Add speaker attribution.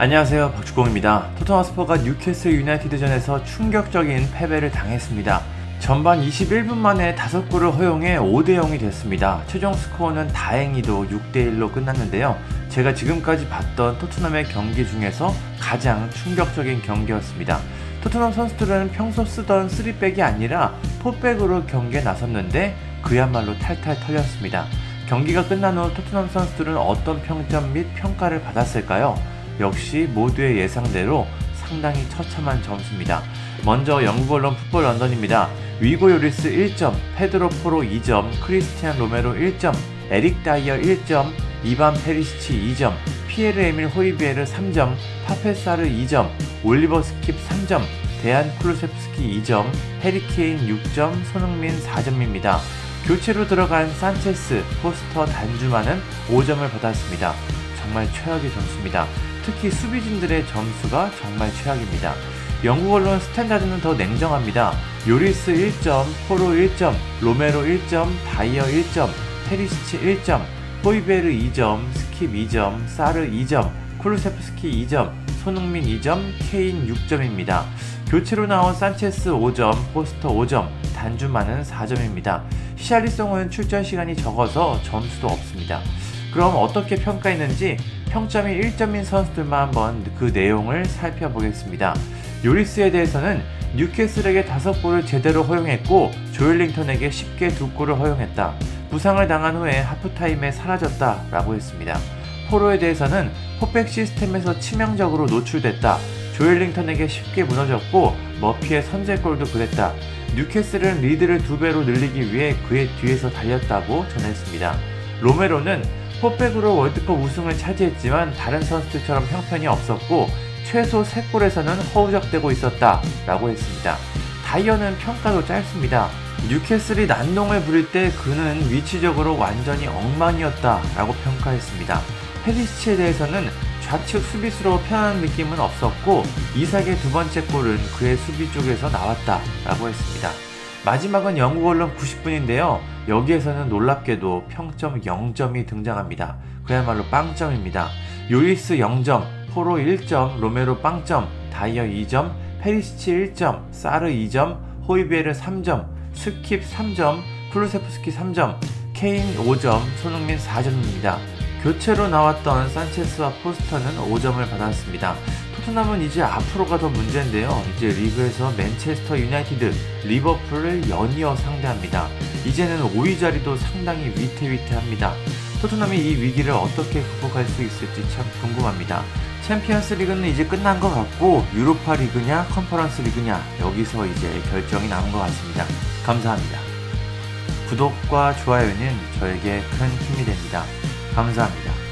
Speaker 1: 안녕하세요 박주공입니다. 토트넘 스퍼스가 뉴캐슬 유나이티드전에서 충격적인 패배를 당했습니다. 전반 21분 만에 5골을 허용해 5대 0이 됐습니다. 최종 스코어는 다행히도 6대 1로 끝났는데요. 제가 지금까지 봤던 토트넘의 경기 중에서 가장 충격적인 경기였습니다. 토트넘 선수들은 평소 쓰던 3백이 아니라 4백으로 경기에 나섰는데 그야말로 탈탈 털렸습니다. 경기가 끝난 후 토트넘 선수들은 어떤 평점 및 평가를 받았을까요? 역시 모두의 예상대로 상당히 처참한 점수입니다. 먼저 영국 언론 풋볼 런던입니다. 위고 요리스 1점, 페드로 포로 2점, 크리스티안 로메로 1점, 에릭 다이어 1점, 이반 페리시치 2점, 피에르 에밀 호이비에르 3점, 파페사르 2점, 올리버 스킵 3점, 데얀 쿨루세프스키 2점, 해리케인 6점, 손흥민 4점입니다. 교체로 들어간 산체스, 포스터 단 둘만은 5점을 받았습니다. 정말 최악의 점수입니다. 특히 수비진들의 점수가 정말 최악입니다. 영국 언론 스탠다드는 더 냉정합니다. 요리스 1점, 포로 1점, 로메로 1점, 다이어 1점, 페리시치 1점, 호이베르 2점, 스킵 2점, 사르 2점, 쿨루세프스키 2점, 손흥민 2점, 케인 6점입니다. 교체로 나온 산체스 5점, 포스터 5점, 단주만은 4점입니다. 시알리송은 출전 시간이 적어서 점수도 없습니다. 그럼 어떻게 평가했는지 평점이 1점인 선수들만 한번 그 내용을 살펴보겠습니다. 요리스에 대해서는 뉴캐슬에게 5골을 제대로 허용했고 조엘링턴에게 쉽게 2골을 허용했다. 부상을 당한 후에 하프타임에 사라졌다 라고 했습니다. 포로에 대해서는 포백 시스템에서 치명적으로 노출됐다. 조엘링턴에게 쉽게 무너졌고 머피의 선제골도 그랬다. 뉴캐슬은 리드를 두 배로 늘리기 위해 그의 뒤에서 달렸다고 전했습니다. 로메로는 포백으로 월드컵 우승을 차지했지만 다른 선수들처럼 형편이 없었고 최소 3골에서는 허우적대고 있었다 라고 했습니다. 다이어는 평가도 짧습니다. 뉴캐슬이 난동을 부릴 때 그는 위치적으로 완전히 엉망이었다 라고 평가했습니다. 페리시치에 대해서는 좌측 수비수로 편한 느낌은 없었고 이삭의 두 번째 골은 그의 수비 쪽에서 나왔다 라고 했습니다. 마지막은 영국 언론 90분인데요. 여기에서는 놀랍게도 평점 0점이 등장합니다. 그야말로 빵점입니다. 요리스 0점, 포로 1점, 로메로 빵점, 다이어 2점, 페리시치 1점, 사르 2점, 호이베르 3점, 스킵 3점, 쿨루세프스키 3점, 케인 5점, 손흥민 4점입니다. 교체로 나왔던 산체스와 포스터는 5점을 받았습니다. 토트넘은 이제 앞으로가 더 문제인데요. 이제 리그에서 맨체스터 유나이티드, 리버풀을 연이어 상대합니다. 이제는 5위 자리도 상당히 위태위태합니다. 토트넘이 이 위기를 어떻게 극복할 수 있을지 참 궁금합니다. 챔피언스 리그는 이제 끝난 것 같고 유로파 리그냐 컨퍼런스 리그냐 여기서 이제 결정이 남은 것 같습니다. 감사합니다. 구독과 좋아요는 저에게 큰 힘이 됩니다. 감사합니다.